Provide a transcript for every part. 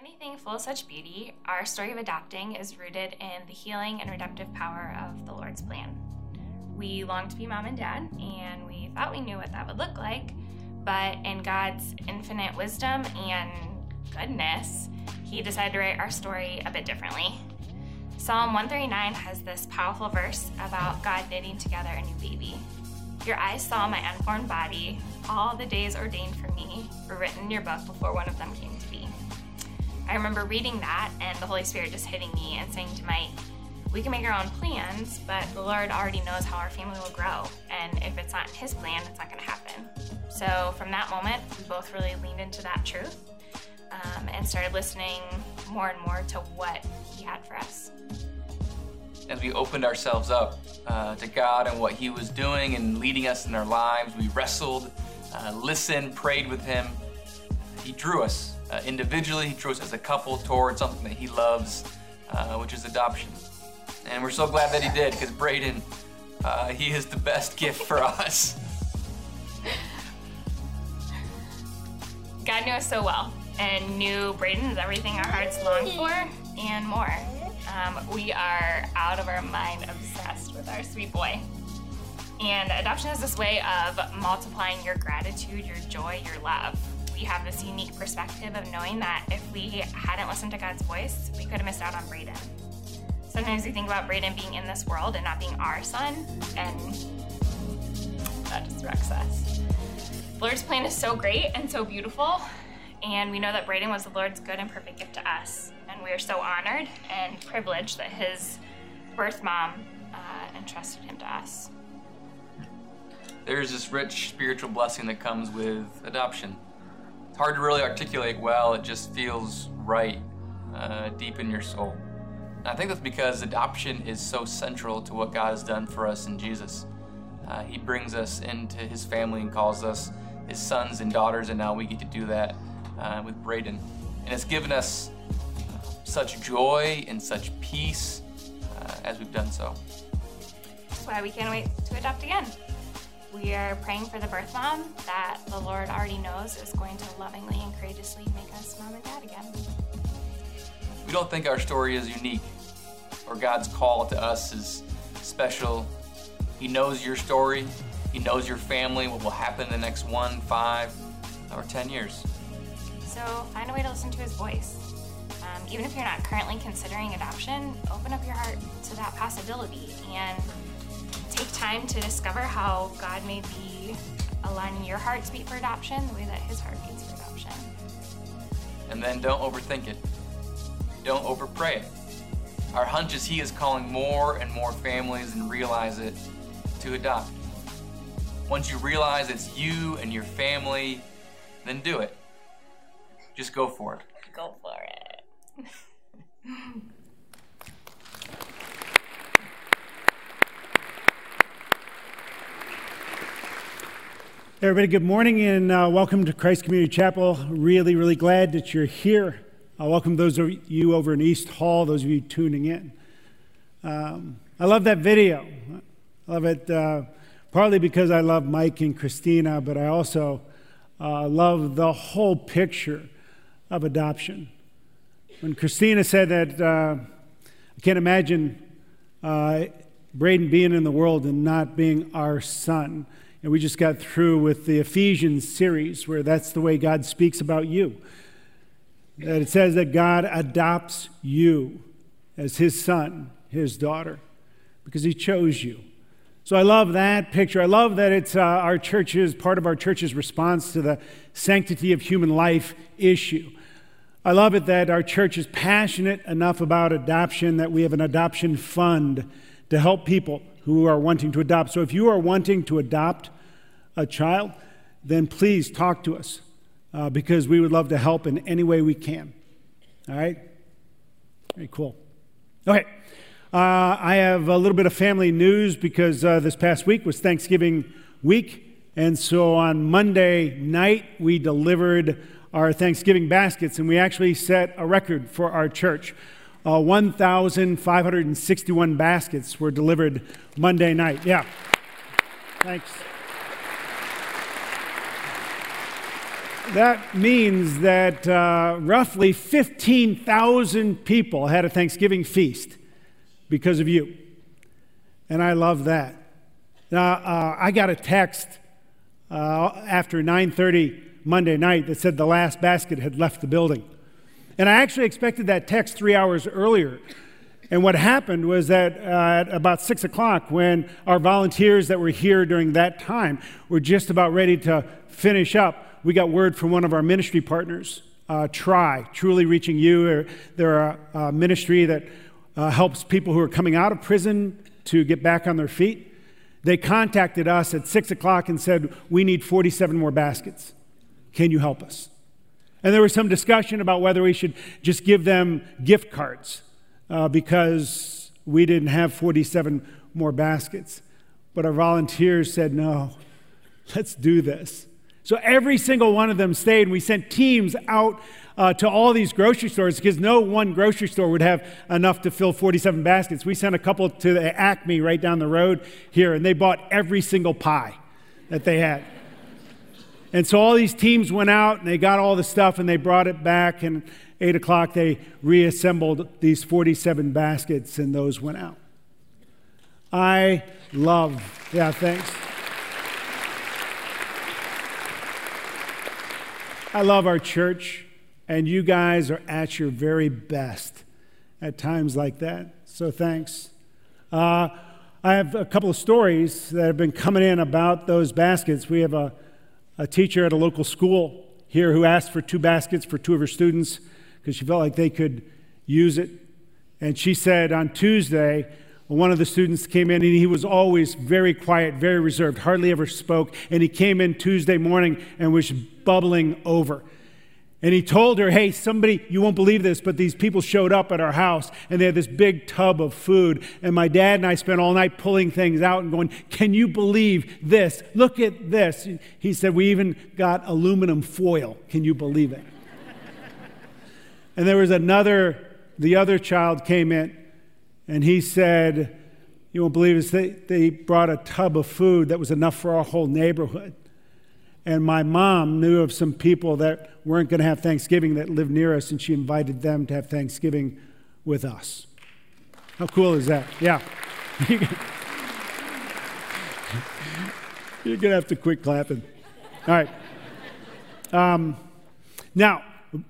anything full of such beauty, our story of adopting is rooted in the healing and redemptive power of the Lord's plan. We longed to be mom and dad, and we thought we knew what that would look like, but in God's infinite wisdom and goodness, He decided to write our story a bit differently. Psalm 139 has this powerful verse about God knitting together a new baby. Your eyes saw my unformed body. All the days ordained for me were written in your book before one of them came to be. I remember reading that and the Holy Spirit just hitting me and saying to Mike, we can make our own plans, but the Lord already knows how our family will grow. And if it's not His plan, it's not going to happen. So from that moment, we both really leaned into that truth um, and started listening more and more to what He had for us. As we opened ourselves up uh, to God and what He was doing and leading us in our lives, we wrestled, uh, listened, prayed with Him. He drew us uh, individually, he chose as a couple towards something that he loves, uh, which is adoption. And we're so glad that he did because Braden, uh, he is the best gift for us. God knew us so well and knew Braden is everything our hearts long for and more. Um, we are out of our mind obsessed with our sweet boy. And adoption is this way of multiplying your gratitude, your joy, your love we have this unique perspective of knowing that if we hadn't listened to God's voice, we could have missed out on Braden. Sometimes we think about Braden being in this world and not being our son, and that just wrecks us. The Lord's plan is so great and so beautiful, and we know that Braden was the Lord's good and perfect gift to us. And we are so honored and privileged that his birth mom uh, entrusted him to us. There's this rich spiritual blessing that comes with adoption. It's hard to really articulate well, it just feels right uh, deep in your soul. And I think that's because adoption is so central to what God has done for us in Jesus. Uh, he brings us into His family and calls us His sons and daughters, and now we get to do that uh, with Braden. And it's given us such joy and such peace uh, as we've done so. That's why we can't wait to adopt again. We are praying for the birth mom that the Lord already knows is going to lovingly and courageously make us mom and dad again. We don't think our story is unique or God's call to us is special. He knows your story, He knows your family, what will happen in the next one, five, or ten years. So find a way to listen to His voice. Um, even if you're not currently considering adoption, open up your heart to that possibility and take time to discover how God may be aligning your heart's beat for adoption the way that His heart beats for adoption. And then don't overthink it. Don't overpray it. Our hunch is He is calling more and more families and realize it to adopt. Once you realize it's you and your family, then do it. Just go for it. Go for it. Everybody, good morning and uh, welcome to Christ Community Chapel. Really, really glad that you're here. Uh, welcome those of you over in East Hall, those of you tuning in. Um, I love that video. I love it uh, partly because I love Mike and Christina, but I also uh, love the whole picture of adoption. When Christina said that, uh, I can't imagine uh, Braden being in the world and not being our son. And we just got through with the Ephesians series, where that's the way God speaks about you. That it says that God adopts you as his son, his daughter, because he chose you. So I love that picture. I love that it's uh, our church's, part of our church's response to the sanctity of human life issue. I love it that our church is passionate enough about adoption that we have an adoption fund to help people who are wanting to adopt. So if you are wanting to adopt a child, then please talk to us uh, because we would love to help in any way we can. All right? Very cool. Okay. Uh, I have a little bit of family news because uh, this past week was Thanksgiving week. And so on Monday night, we delivered our Thanksgiving baskets, and we actually set a record for our church. Uh, 1,561 baskets were delivered Monday night. Yeah. Thanks. that means that uh, roughly 15,000 people had a Thanksgiving feast because of you. And I love that. Now, uh, I got a text uh, after 9:30 Monday night that said the last basket had left the building. And I actually expected that text three hours earlier. And what happened was that uh, at about six o'clock, when our volunteers that were here during that time were just about ready to finish up, we got word from one of our ministry partners, uh, Try, Truly Reaching You. They're a, a ministry that uh, helps people who are coming out of prison to get back on their feet. They contacted us at six o'clock and said, We need 47 more baskets. Can you help us? And there was some discussion about whether we should just give them gift cards uh, because we didn't have 47 more baskets. But our volunteers said, No, let's do this. So every single one of them stayed, and we sent teams out uh, to all these grocery stores because no one grocery store would have enough to fill 47 baskets. We sent a couple to the Acme right down the road here, and they bought every single pie that they had. And so all these teams went out and they got all the stuff and they brought it back. And 8 o'clock, they reassembled these 47 baskets and those went out. I love, yeah, thanks. I love our church, and you guys are at your very best at times like that. So thanks. Uh, I have a couple of stories that have been coming in about those baskets. We have a, a teacher at a local school here who asked for two baskets for two of her students because she felt like they could use it. And she said on Tuesday, one of the students came in and he was always very quiet, very reserved, hardly ever spoke. And he came in Tuesday morning and was bubbling over. And he told her, Hey, somebody, you won't believe this, but these people showed up at our house and they had this big tub of food. And my dad and I spent all night pulling things out and going, Can you believe this? Look at this. He said, We even got aluminum foil. Can you believe it? and there was another, the other child came in and he said, You won't believe this, they, they brought a tub of food that was enough for our whole neighborhood. And my mom knew of some people that weren't going to have Thanksgiving that lived near us, and she invited them to have Thanksgiving with us. How cool is that? Yeah. You're going to have to quit clapping. All right. Um, now,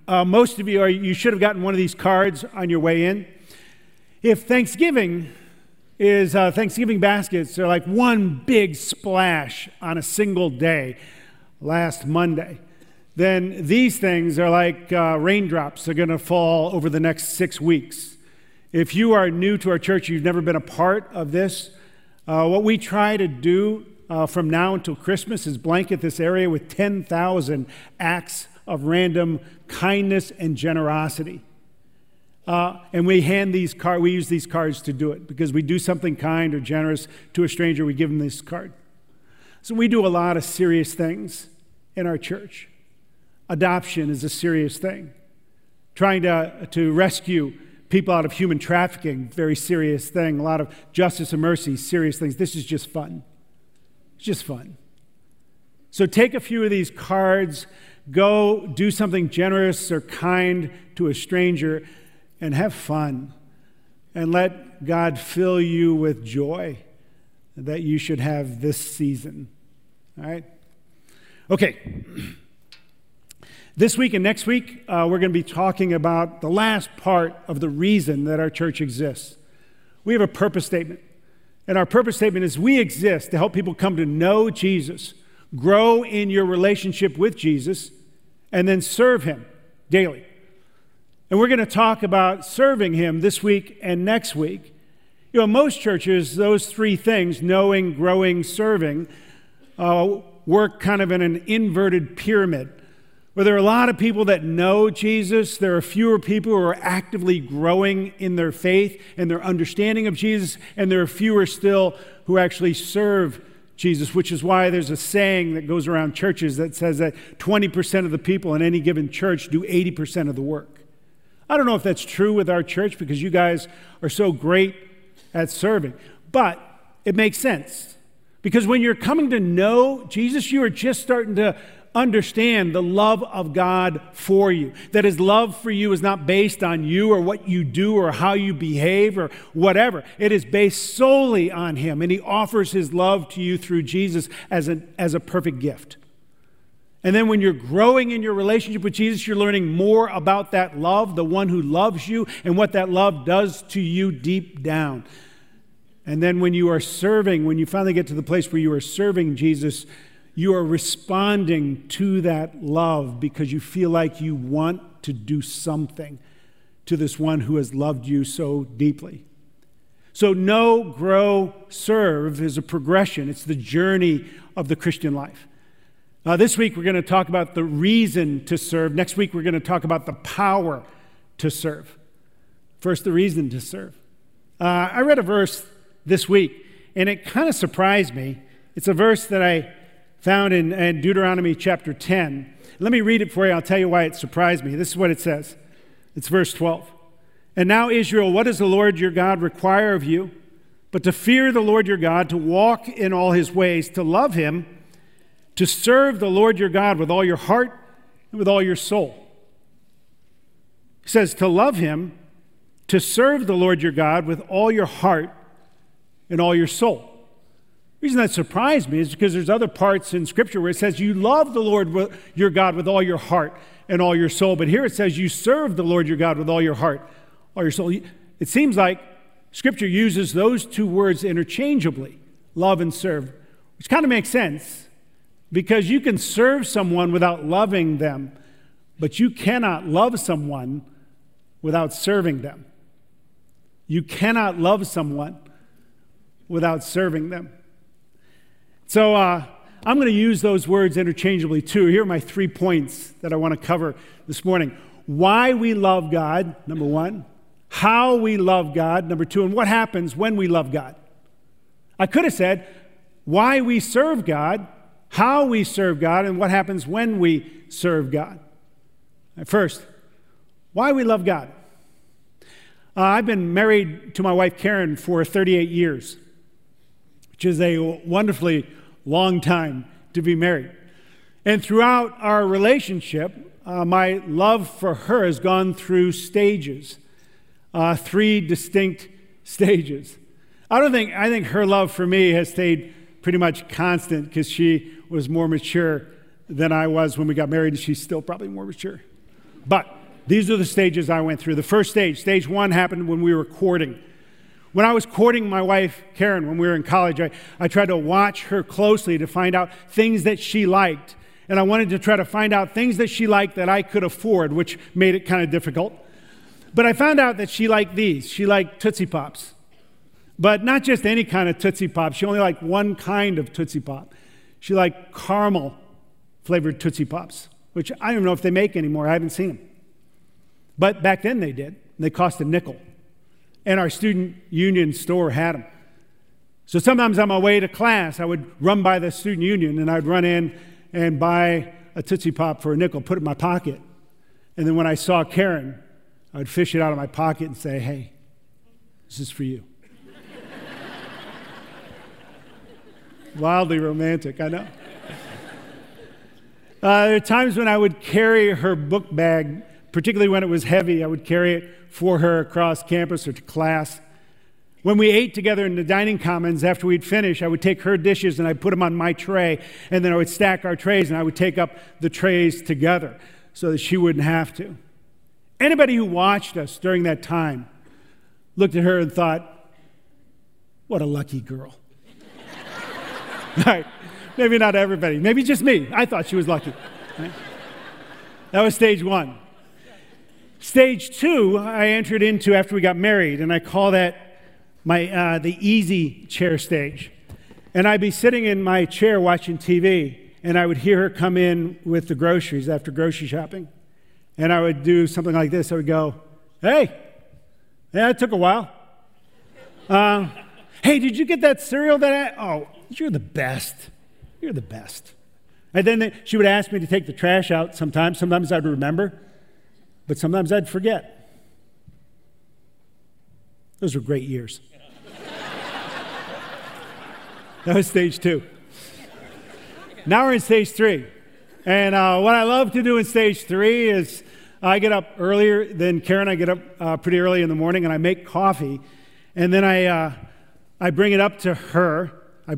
uh, most of you are, you should have gotten one of these cards on your way in. If Thanksgiving is uh, Thanksgiving baskets are like one big splash on a single day, last Monday, then these things are like uh, raindrops are going to fall over the next six weeks. If you are new to our church, you've never been a part of this, uh, what we try to do uh, from now until Christmas is blanket this area with 10,000 acts of random kindness and generosity. Uh, and we hand these cards, we use these cards to do it because we do something kind or generous to a stranger, we give them this card. So we do a lot of serious things in our church. Adoption is a serious thing. Trying to, to rescue people out of human trafficking, very serious thing. A lot of justice and mercy, serious things. This is just fun. It's just fun. So take a few of these cards, go do something generous or kind to a stranger and have fun and let God fill you with joy that you should have this season. All right? Okay. This week and next week, uh, we're going to be talking about the last part of the reason that our church exists. We have a purpose statement. And our purpose statement is we exist to help people come to know Jesus, grow in your relationship with Jesus, and then serve Him daily. And we're going to talk about serving Him this week and next week. You know, most churches, those three things knowing, growing, serving uh, work kind of in an inverted pyramid where there are a lot of people that know Jesus. There are fewer people who are actively growing in their faith and their understanding of Jesus, and there are fewer still who actually serve Jesus, which is why there's a saying that goes around churches that says that 20% of the people in any given church do 80% of the work. I don't know if that's true with our church because you guys are so great at serving, but it makes sense. Because when you're coming to know Jesus, you are just starting to understand the love of God for you. That his love for you is not based on you or what you do or how you behave or whatever. It is based solely on him. And he offers his love to you through Jesus as a, as a perfect gift. And then when you're growing in your relationship with Jesus, you're learning more about that love, the one who loves you, and what that love does to you deep down. And then when you are serving, when you finally get to the place where you are serving Jesus, you are responding to that love because you feel like you want to do something to this one who has loved you so deeply. So, know, grow, serve is a progression, it's the journey of the Christian life. This week, we're going to talk about the reason to serve. Next week, we're going to talk about the power to serve. First, the reason to serve. Uh, I read a verse this week, and it kind of surprised me. It's a verse that I found in, in Deuteronomy chapter 10. Let me read it for you. I'll tell you why it surprised me. This is what it says it's verse 12. And now, Israel, what does the Lord your God require of you? But to fear the Lord your God, to walk in all his ways, to love him, to serve the Lord your God with all your heart and with all your soul. He says to love him, to serve the Lord your God with all your heart and all your soul. The reason that surprised me is because there's other parts in Scripture where it says you love the Lord your God with all your heart and all your soul. But here it says you serve the Lord your God with all your heart, all your soul. It seems like Scripture uses those two words interchangeably love and serve, which kind of makes sense because you can serve someone without loving them, but you cannot love someone without serving them. You cannot love someone without serving them. So uh, I'm going to use those words interchangeably too. Here are my three points that I want to cover this morning why we love God, number one, how we love God, number two, and what happens when we love God. I could have said why we serve God, how we serve God and what happens when we serve God. First, why we love God. Uh, I've been married to my wife Karen for 38 years, which is a wonderfully long time to be married. And throughout our relationship, uh, my love for her has gone through stages, uh, three distinct stages. I don't think, I think her love for me has stayed pretty much constant because she was more mature than I was when we got married, and she's still probably more mature. But these are the stages I went through. The first stage, stage one, happened when we were courting. When I was courting my wife, Karen, when we were in college, I, I tried to watch her closely to find out things that she liked. And I wanted to try to find out things that she liked that I could afford, which made it kind of difficult. But I found out that she liked these. She liked Tootsie Pops. But not just any kind of Tootsie Pop. She only liked one kind of Tootsie Pop. She liked caramel flavored Tootsie Pops, which I don't know if they make anymore. I haven't seen them. But back then they did. They cost a nickel. And our student union store had them. So sometimes on my way to class, I would run by the student union and I'd run in and buy a Tootsie Pop for a nickel, put it in my pocket. And then when I saw Karen, I would fish it out of my pocket and say, hey, this is for you. Wildly romantic, I know. Uh, there are times when I would carry her book bag, particularly when it was heavy. I would carry it for her across campus or to class. When we ate together in the dining commons, after we'd finish, I would take her dishes and I'd put them on my tray, and then I would stack our trays and I would take up the trays together so that she wouldn't have to. Anybody who watched us during that time looked at her and thought, what a lucky girl. right. Maybe not everybody. Maybe just me. I thought she was lucky. Right? That was stage one. Stage two, I entered into after we got married, and I call that my uh, the easy chair stage. And I'd be sitting in my chair watching TV, and I would hear her come in with the groceries after grocery shopping, and I would do something like this. I would go, "Hey, yeah, it took a while. Uh, hey, did you get that cereal that I? Oh, you're the best. You're the best. And then she would ask me to take the trash out sometimes. Sometimes I'd remember, but sometimes I'd forget. Those were great years. that was stage two. Now we're in stage three. And uh, what I love to do in stage three is I get up earlier than Karen. I get up uh, pretty early in the morning and I make coffee. And then I, uh, I bring it up to her. I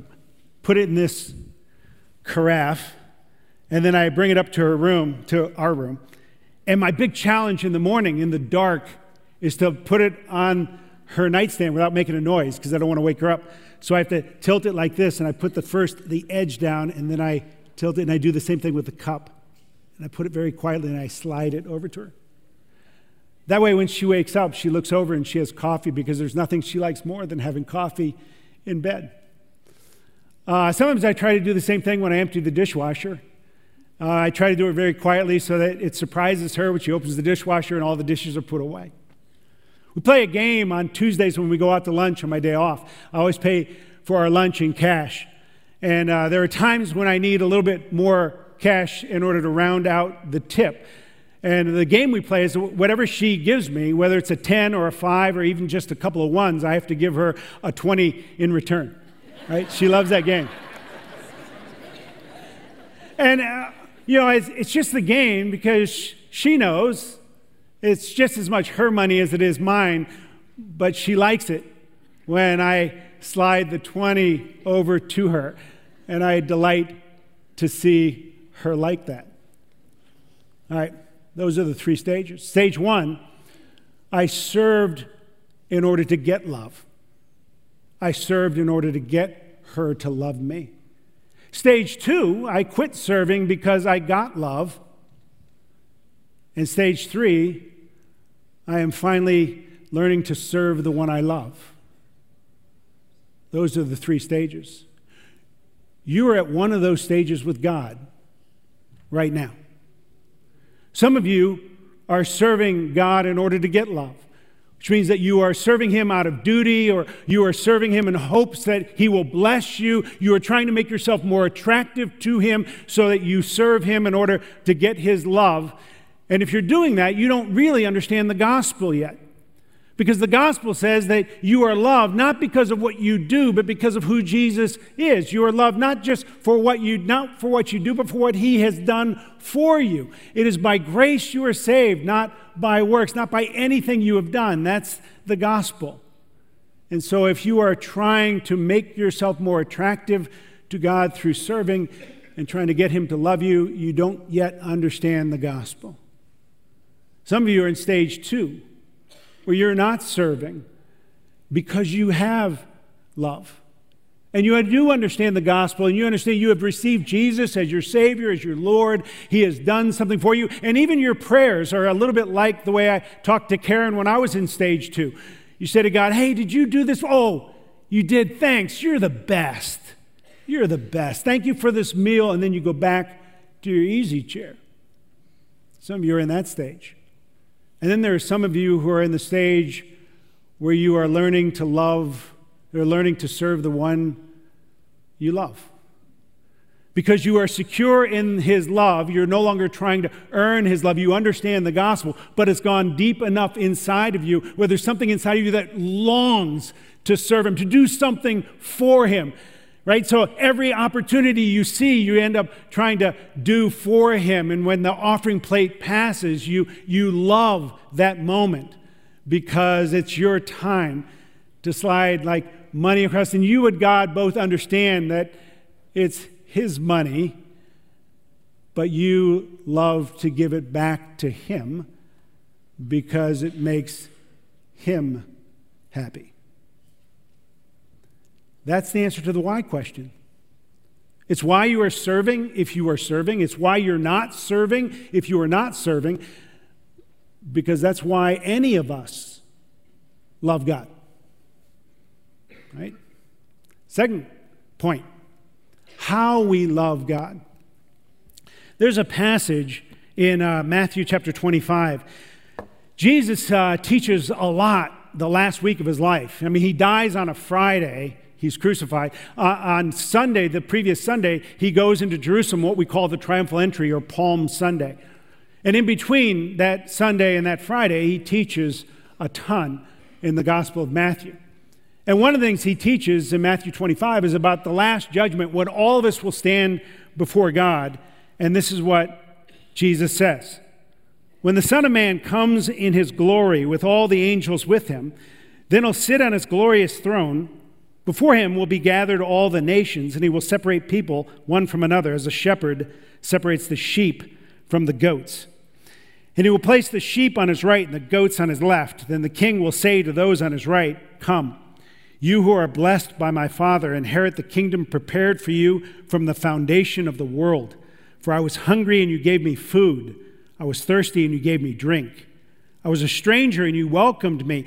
put it in this carafe. And then I bring it up to her room, to our room. And my big challenge in the morning, in the dark, is to put it on her nightstand without making a noise because I don't want to wake her up. So I have to tilt it like this, and I put the first, the edge down, and then I tilt it, and I do the same thing with the cup. And I put it very quietly, and I slide it over to her. That way, when she wakes up, she looks over and she has coffee because there's nothing she likes more than having coffee in bed. Uh, sometimes I try to do the same thing when I empty the dishwasher. Uh, I try to do it very quietly so that it surprises her when she opens the dishwasher and all the dishes are put away. We play a game on Tuesdays when we go out to lunch on my day off. I always pay for our lunch in cash. And uh, there are times when I need a little bit more cash in order to round out the tip. And the game we play is whatever she gives me, whether it's a 10 or a 5 or even just a couple of ones, I have to give her a 20 in return. Right? She loves that game. And, uh, you know, it's, it's just the game because she knows it's just as much her money as it is mine, but she likes it when I slide the 20 over to her. And I delight to see her like that. All right, those are the three stages. Stage one, I served in order to get love. I served in order to get her to love me. Stage two, I quit serving because I got love. And stage three, I am finally learning to serve the one I love. Those are the three stages. You are at one of those stages with God right now. Some of you are serving God in order to get love, which means that you are serving Him out of duty or you are serving Him in hopes that He will bless you. You are trying to make yourself more attractive to Him so that you serve Him in order to get His love. And if you're doing that, you don't really understand the gospel yet. Because the gospel says that you are loved not because of what you do, but because of who Jesus is. You are loved not just for what you not for what you do, but for what he has done for you. It is by grace you are saved, not by works, not by anything you have done. That's the gospel. And so if you are trying to make yourself more attractive to God through serving and trying to get him to love you, you don't yet understand the gospel. Some of you are in stage 2 where you're not serving because you have love. And you do understand the gospel, and you understand you have received Jesus as your Savior, as your Lord. He has done something for you. And even your prayers are a little bit like the way I talked to Karen when I was in stage two. You say to God, Hey, did you do this? Oh, you did. Thanks. You're the best. You're the best. Thank you for this meal. And then you go back to your easy chair. Some of you are in that stage. And then there are some of you who are in the stage where you are learning to love, or learning to serve the one you love. Because you are secure in his love, you're no longer trying to earn his love. You understand the gospel, but it's gone deep enough inside of you where there's something inside of you that longs to serve him, to do something for him right? So every opportunity you see, you end up trying to do for him. And when the offering plate passes, you, you love that moment because it's your time to slide like money across. And you and God both understand that it's his money, but you love to give it back to him because it makes him happy. That's the answer to the why question. It's why you are serving if you are serving. It's why you're not serving if you are not serving, because that's why any of us love God. Right? Second point how we love God. There's a passage in uh, Matthew chapter 25. Jesus uh, teaches a lot the last week of his life. I mean, he dies on a Friday he's crucified. Uh, on Sunday, the previous Sunday, he goes into Jerusalem, what we call the triumphal entry or Palm Sunday. And in between that Sunday and that Friday, he teaches a ton in the Gospel of Matthew. And one of the things he teaches in Matthew 25 is about the last judgment when all of us will stand before God And this is what Jesus says When the Son of Man comes in his glory with all the angels with him, then he'll sit on his glorious throne. Before him will be gathered all the nations, and he will separate people one from another, as a shepherd separates the sheep from the goats. And he will place the sheep on his right and the goats on his left. Then the king will say to those on his right, Come, you who are blessed by my Father, inherit the kingdom prepared for you from the foundation of the world. For I was hungry, and you gave me food. I was thirsty, and you gave me drink. I was a stranger, and you welcomed me.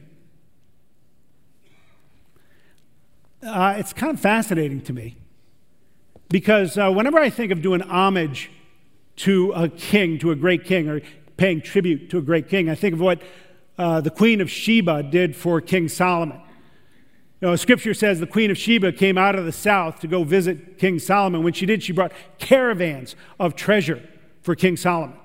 Uh, it's kind of fascinating to me because uh, whenever I think of doing homage to a king, to a great king, or paying tribute to a great king, I think of what uh, the Queen of Sheba did for King Solomon. You know, scripture says the Queen of Sheba came out of the south to go visit King Solomon. When she did, she brought caravans of treasure for King Solomon.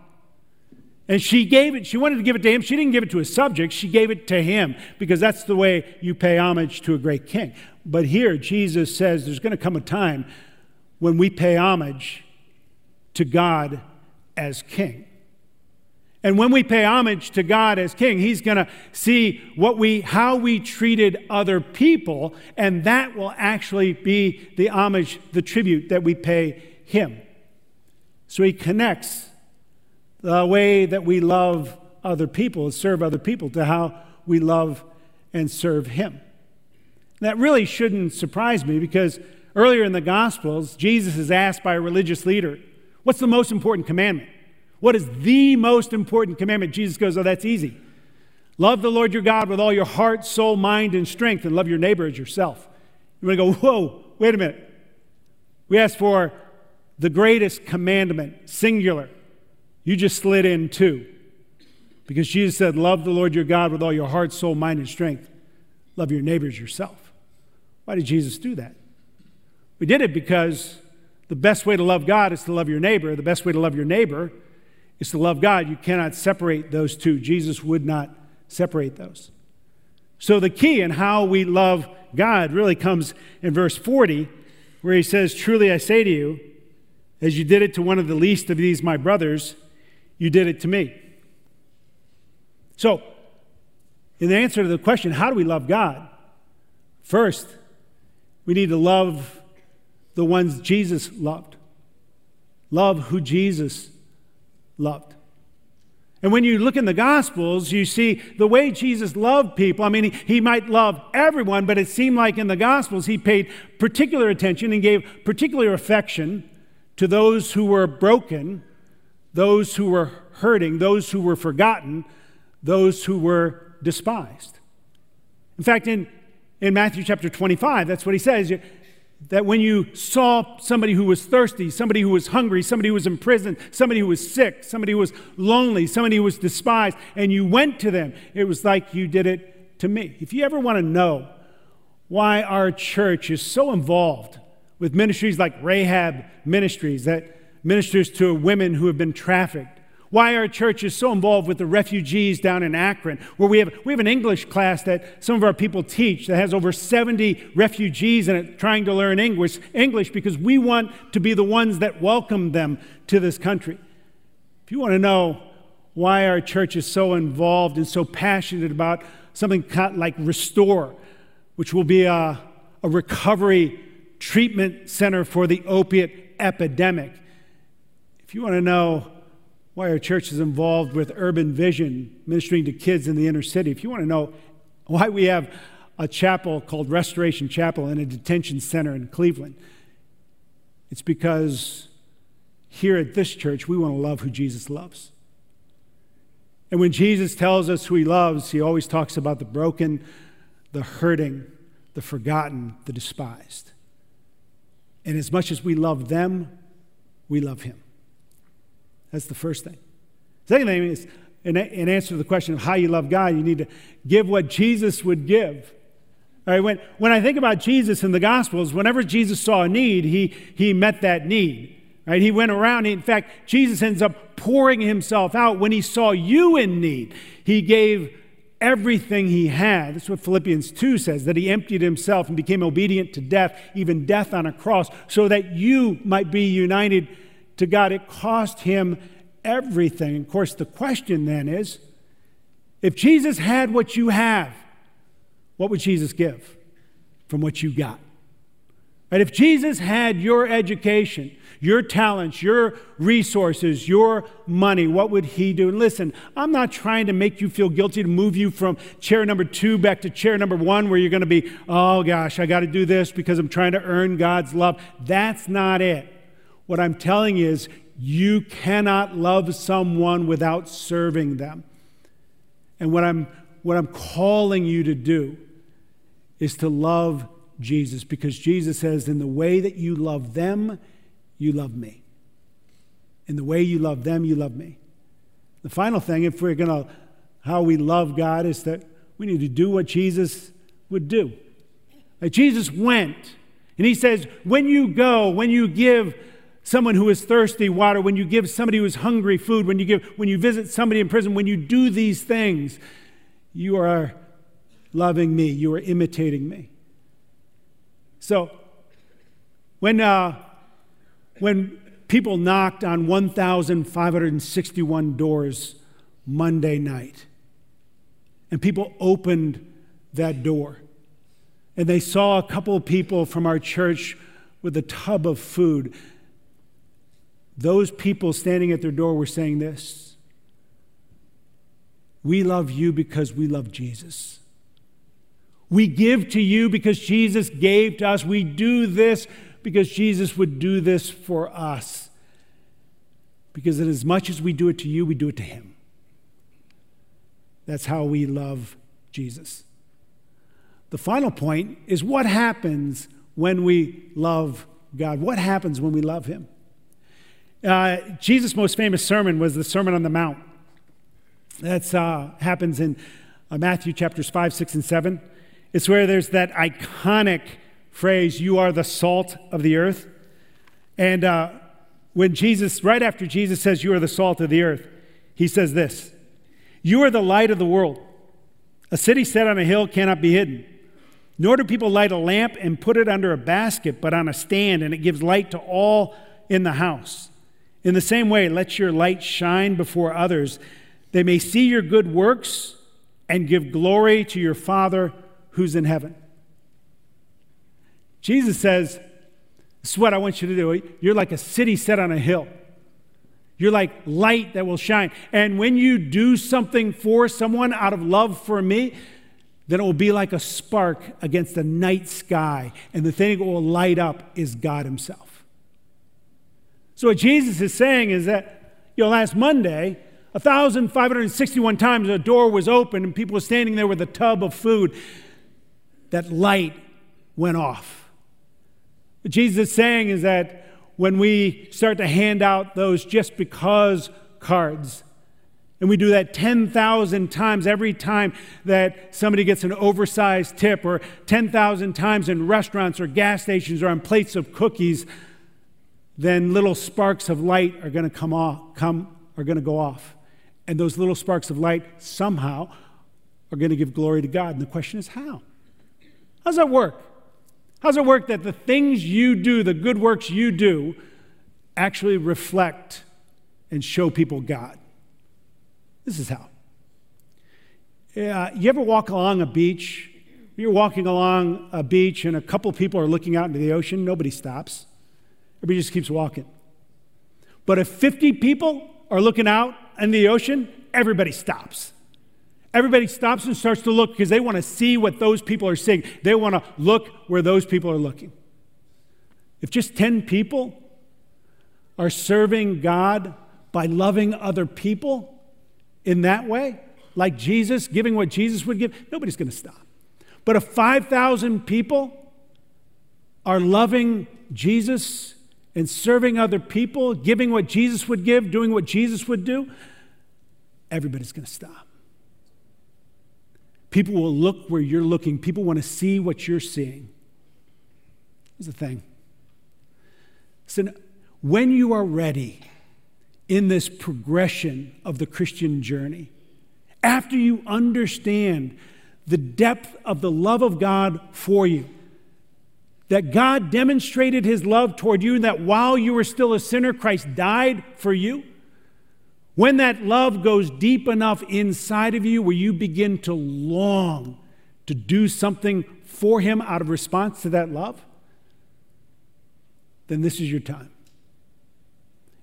And she gave it, she wanted to give it to him. She didn't give it to his subjects, she gave it to him because that's the way you pay homage to a great king. But here, Jesus says there's going to come a time when we pay homage to God as king. And when we pay homage to God as king, he's going to see what we how we treated other people and that will actually be the homage, the tribute that we pay him. So he connects the way that we love other people serve other people to how we love and serve him. That really shouldn't surprise me because earlier in the Gospels, Jesus is asked by a religious leader, What's the most important commandment? What is the most important commandment? Jesus goes, Oh, that's easy. Love the Lord your God with all your heart, soul, mind, and strength, and love your neighbor as yourself. You want to go, Whoa, wait a minute. We asked for the greatest commandment, singular. You just slid in too. Because Jesus said, Love the Lord your God with all your heart, soul, mind, and strength. Love your neighbors yourself. Why did Jesus do that? We did it because the best way to love God is to love your neighbor. The best way to love your neighbor is to love God. You cannot separate those two. Jesus would not separate those. So the key in how we love God really comes in verse 40, where he says, Truly I say to you, as you did it to one of the least of these my brothers, you did it to me. So, in the answer to the question, how do we love God? First, we need to love the ones Jesus loved. Love who Jesus loved. And when you look in the Gospels, you see the way Jesus loved people. I mean, he, he, might love everyone, but it seemed like in the Gospels he paid particular attention and gave particular affection to those who were broken, those who were hurting, those who were forgotten, those who were despised. In fact, in in Matthew chapter 25. That's what he says. That when you saw somebody who was thirsty, somebody who was hungry, somebody who was in prison, somebody who was sick, somebody who was lonely, somebody who was despised, and you went to them, it was like you did it to me. If you ever want to know why our church is so involved with ministries like Rahab Ministries, that ministers to women who have been trafficked, why our church is so involved with the refugees down in Akron, where we have, we have an English class that some of our people teach that has over 70 refugees in it trying to learn English, English because we want to be the ones that welcome them to this country. If you want to know why our church is so involved and so passionate about something like Restore, which will be a, a recovery treatment center for the opiate epidemic. If you want to know why our church is involved with Urban Vision, ministering to kids in the inner city. If you want to know why we have a chapel called Restoration Chapel in a detention center in Cleveland, it's because here at this church, we want to love who Jesus loves. And when Jesus tells us who he loves, he always talks about the broken, the hurting, the forgotten, the despised. And as much as we love them, we love him. That's the first thing. Second thing is, in, in answer to the question of how you love God, you need to give what Jesus would give. All right, when, when I think about Jesus in the Gospels, whenever Jesus saw a need, he, he met that need. Right? He went around. In fact, Jesus ends up pouring himself out when he saw you in need. He gave everything he had. That's what Philippians 2 says, that he emptied himself and became obedient to death, even death on a cross, so that you might be united to God. It cost him everything. Of course, the question then is if Jesus had what you have, what would Jesus give from what you got? Right? If Jesus had your education, your talents, your resources, your money, what would he do? And listen, I'm not trying to make you feel guilty to move you from chair number two back to chair number one where you're going to be, oh gosh, I got to do this because I'm trying to earn God's love. That's not it. What I'm telling you is you cannot love someone without serving them. And what I'm, what I'm calling you to do is to love Jesus because Jesus says, in the way that you love them, you love me. In the way you love them, you love me. The final thing, if we're going to, how we love God, is that we need to do what Jesus would do. Like Jesus went, and he says, when you go, when you give someone who is thirsty water, when you give somebody who is hungry food, when you give, when you visit somebody in prison, when you do these things, you are loving me, you are imitating me. So, when uh, when people knocked on 1,561 doors Monday night, and people opened that door, and they saw a couple of people from our church with a tub of food. Those people standing at their door were saying this We love you because we love Jesus. We give to you because Jesus gave to us. We do this because Jesus would do this for us. Because in as much as we do it to you, we do it to him. That's how we love Jesus. The final point is what happens when we love God? What happens when we love him? Uh, Jesus' most famous sermon was the Sermon on the Mount. That uh, happens in uh, Matthew chapters 5, 6, and 7. It's where there's that iconic phrase, You are the salt of the earth. And uh, when Jesus, right after Jesus says, You are the salt of the earth, he says this You are the light of the world. A city set on a hill cannot be hidden. Nor do people light a lamp and put it under a basket, but on a stand, and it gives light to all in the house. In the same way, let your light shine before others. They may see your good works and give glory to your Father who's in heaven. Jesus says, This is what I want you to do. You're like a city set on a hill. You're like light that will shine. And when you do something for someone out of love for me, then it will be like a spark against the night sky. And the thing that will light up is God Himself. So, what Jesus is saying is that, you know, last Monday, 1,561 times a door was open and people were standing there with a tub of food. That light went off. What Jesus is saying is that when we start to hand out those just because cards, and we do that 10,000 times every time that somebody gets an oversized tip, or 10,000 times in restaurants or gas stations or on plates of cookies, then little sparks of light are going to come off, come, are going to go off. And those little sparks of light somehow are going to give glory to God. And the question is, how? How does that work? How does it work that the things you do, the good works you do, actually reflect and show people God? This is how. Uh, you ever walk along a beach? You're walking along a beach and a couple people are looking out into the ocean. Nobody stops. Everybody just keeps walking. But if 50 people are looking out in the ocean, everybody stops. Everybody stops and starts to look because they want to see what those people are seeing. They want to look where those people are looking. If just 10 people are serving God by loving other people in that way, like Jesus, giving what Jesus would give, nobody's going to stop. But if 5,000 people are loving Jesus and serving other people, giving what Jesus would give, doing what Jesus would do, everybody's going to stop. People will look where you're looking, people want to see what you're seeing. Here's the thing. So, when you are ready in this progression of the Christian journey, after you understand the depth of the love of God for you, that God demonstrated his love toward you, and that while you were still a sinner, Christ died for you. When that love goes deep enough inside of you where you begin to long to do something for him out of response to that love, then this is your time.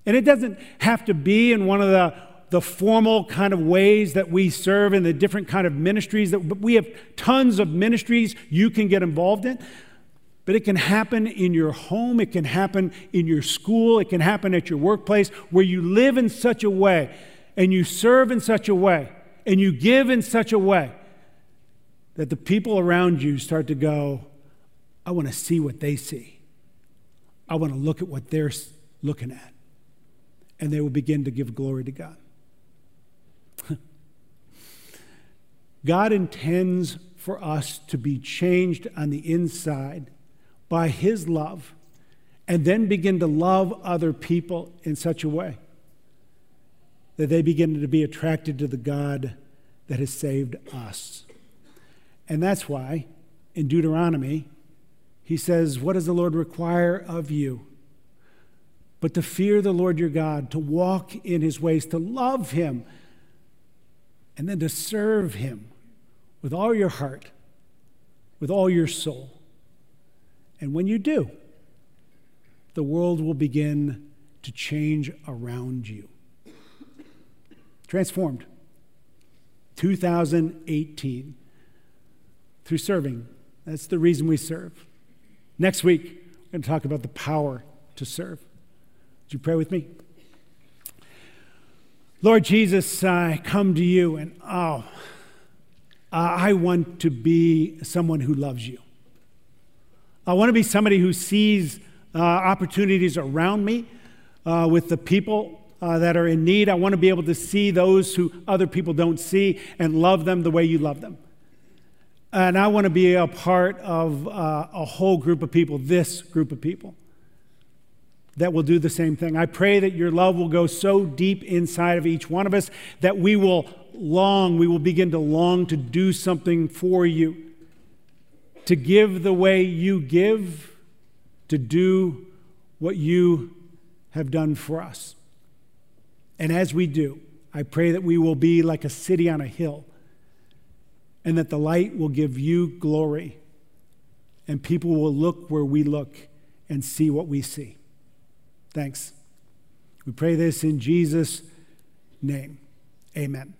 And it doesn't have to be in one of the, the formal kind of ways that we serve in the different kind of ministries that we have tons of ministries you can get involved in. But it can happen in your home, it can happen in your school, it can happen at your workplace where you live in such a way and you serve in such a way and you give in such a way that the people around you start to go, I want to see what they see. I want to look at what they're looking at. And they will begin to give glory to God. God intends for us to be changed on the inside by His love and then begin to love other people in such a way that they begin to be attracted to the God that has saved us. And that's why in Deuteronomy, he says, What does the Lord require of you? But to fear the Lord your God, to walk in his ways, to love him, and then to serve him with all your heart, with all your soul. And when you do, the world will begin to change around you. Transformed. 2018 through serving. That's the reason we serve. Next week, we're going to talk about the power to serve. Would you pray with me? Lord Jesus, I come to you and oh, I want to be someone who loves you. I want to be somebody who sees uh, opportunities around me uh, with the people uh, that are in need. I want to be able to see those who other people don't see and love them the way you love them. And I want to be a part of uh, a whole group of people, this group of people, that will do the same thing. I pray that your love will go so deep inside of each one of us that we will long, we will begin to long to do something for you, to give the way you give, to do what you have done for us. And as we do, I pray that we will be like a city on a hill and that the light will give you glory, and people will look where we look and see what we see. Thanks. We pray this in Jesus' name. Amen.